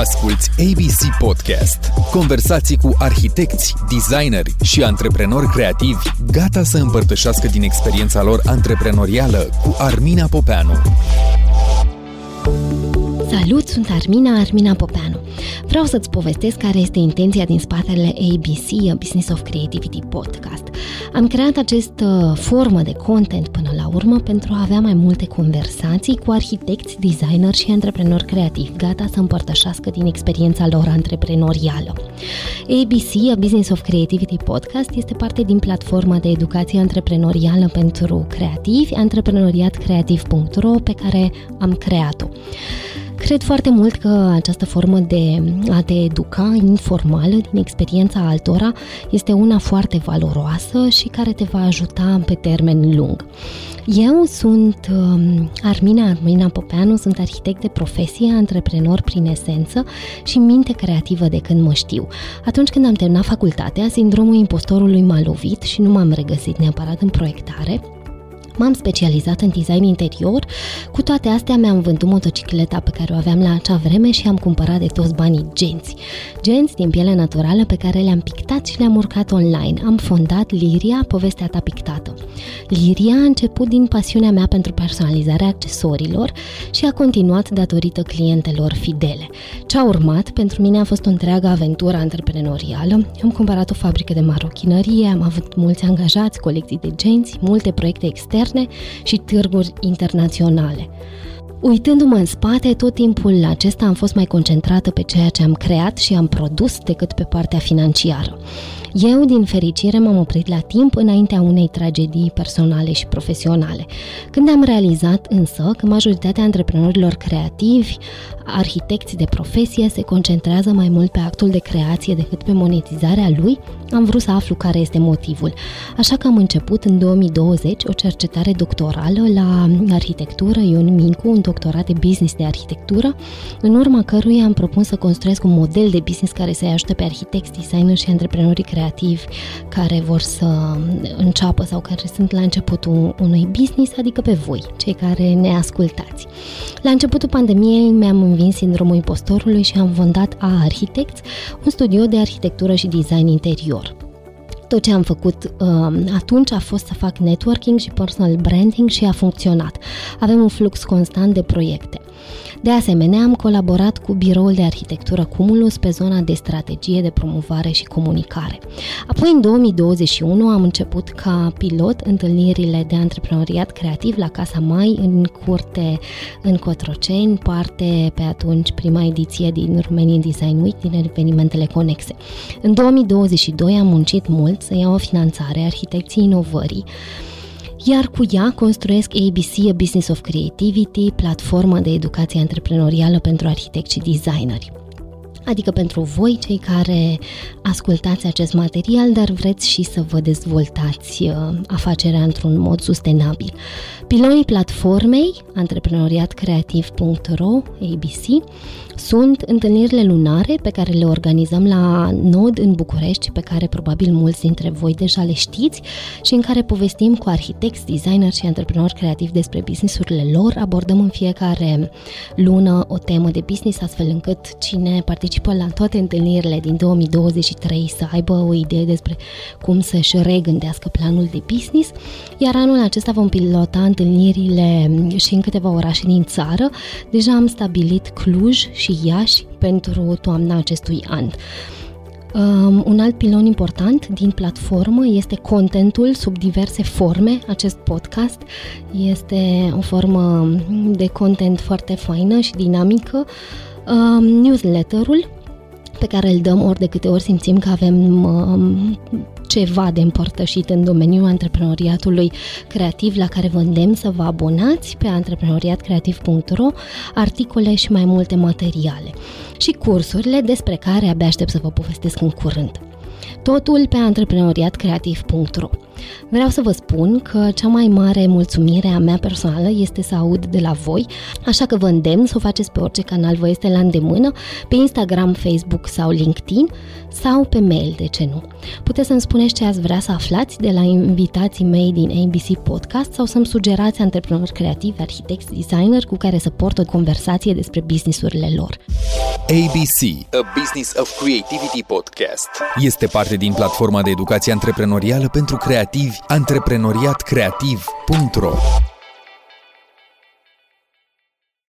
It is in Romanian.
Asculți ABC Podcast. Conversații cu arhitecți, designeri și antreprenori creativi gata să împărtășească din experiența lor antreprenorială cu Armina Popeanu. Salut, sunt Armina, Armina Popeanu. Vreau să-ți povestesc care este intenția din spatele ABC, Business of Creativity Podcast. Am creat această formă de content până la urmă pentru a avea mai multe conversații cu arhitecți, designeri și antreprenori creativi, gata să împărtășească din experiența lor antreprenorială. ABC, A Business of Creativity Podcast, este parte din platforma de educație antreprenorială pentru creativi, antreprenoriatcreativ.ro, pe care am creat-o. Cred foarte mult că această formă de a te educa informală din experiența altora este una foarte valoroasă și care te va ajuta pe termen lung. Eu sunt um, Armina Armina Popeanu, sunt arhitect de profesie, antreprenor prin esență și minte creativă de când mă știu. Atunci când am terminat facultatea, sindromul impostorului m-a lovit și nu m-am regăsit neapărat în proiectare, M-am specializat în design interior, cu toate astea mi-am vândut motocicleta pe care o aveam la acea vreme și am cumpărat de toți banii genți. Genți din piele naturală pe care le-am pictat și le-am urcat online. Am fondat Liria, povestea ta pictată. Liria a început din pasiunea mea pentru personalizarea accesoriilor și a continuat datorită clientelor fidele. Ce a urmat pentru mine a fost o întreagă aventură antreprenorială. Am cumpărat o fabrică de marochinărie, am avut mulți angajați, colecții de genți, multe proiecte externe interne și târguri internaționale. Uitându-mă în spate, tot timpul acesta am fost mai concentrată pe ceea ce am creat și am produs decât pe partea financiară. Eu, din fericire, m-am oprit la timp înaintea unei tragedii personale și profesionale. Când am realizat însă că majoritatea antreprenorilor creativi, arhitecți de profesie, se concentrează mai mult pe actul de creație decât pe monetizarea lui, am vrut să aflu care este motivul. Așa că am început în 2020 o cercetare doctorală la arhitectură Ion Mincu, un doctorat de business de arhitectură, în urma căruia am propus să construiesc un model de business care să-i ajute pe arhitecți, designer și antreprenorii creativi care vor să înceapă sau care sunt la începutul unui business, adică pe voi, cei care ne ascultați. La începutul pandemiei mi-am învins sindromul impostorului și am fondat A Architects, un studio de arhitectură și design interior tot ce am făcut uh, atunci a fost să fac networking și personal branding și a funcționat. Avem un flux constant de proiecte. De asemenea, am colaborat cu Biroul de Arhitectură Cumulus pe zona de strategie de promovare și comunicare. Apoi, în 2021, am început ca pilot întâlnirile de antreprenoriat creativ la Casa Mai, în curte, în Cotroceni, parte pe atunci prima ediție din Romanian Design Week, din evenimentele conexe. În 2022 am muncit mult să iau o finanțare arhitecții inovării, iar cu ea construiesc ABC, A Business of Creativity, platforma de educație antreprenorială pentru arhitecți și designeri adică pentru voi, cei care ascultați acest material, dar vreți și să vă dezvoltați uh, afacerea într-un mod sustenabil. Pilonii platformei antreprenoriatcreativ.ro ABC sunt întâlnirile lunare pe care le organizăm la Nod în București, pe care probabil mulți dintre voi deja le știți și în care povestim cu arhitecți, designeri și antreprenori creativi despre businessurile lor. Abordăm în fiecare lună o temă de business, astfel încât cine participă la toate întâlnirile din 2023 să aibă o idee despre cum să-și regândească planul de business, iar anul acesta vom pilota întâlnirile și în câteva orașe din țară. Deja am stabilit Cluj și și Iași pentru toamna acestui an. Um, un alt pilon important din platformă este contentul sub diverse forme. Acest podcast este o formă de content foarte faină și dinamică. Um, newsletterul pe care îl dăm ori de câte ori simțim că avem um, ceva de împărtășit în domeniul antreprenoriatului creativ la care vă îndemn să vă abonați pe antreprenoriatcreativ.ro, articole și mai multe materiale și cursurile despre care abia aștept să vă povestesc în curând. Totul pe antreprenoriatcreativ.ro Vreau să vă spun că cea mai mare mulțumire a mea personală este să aud de la voi, așa că vă îndemn să o faceți pe orice canal vă este la îndemână, pe Instagram, Facebook sau LinkedIn sau pe mail, de ce nu. Puteți să-mi spuneți ce ați vrea să aflați de la invitații mei din ABC Podcast sau să-mi sugerați antreprenori creativi, arhitecți, designer cu care să port o conversație despre businessurile lor. ABC, A Business of Creativity Podcast, este parte din platforma de educație antreprenorială pentru creativi. Antreprenoriatcreativ.ro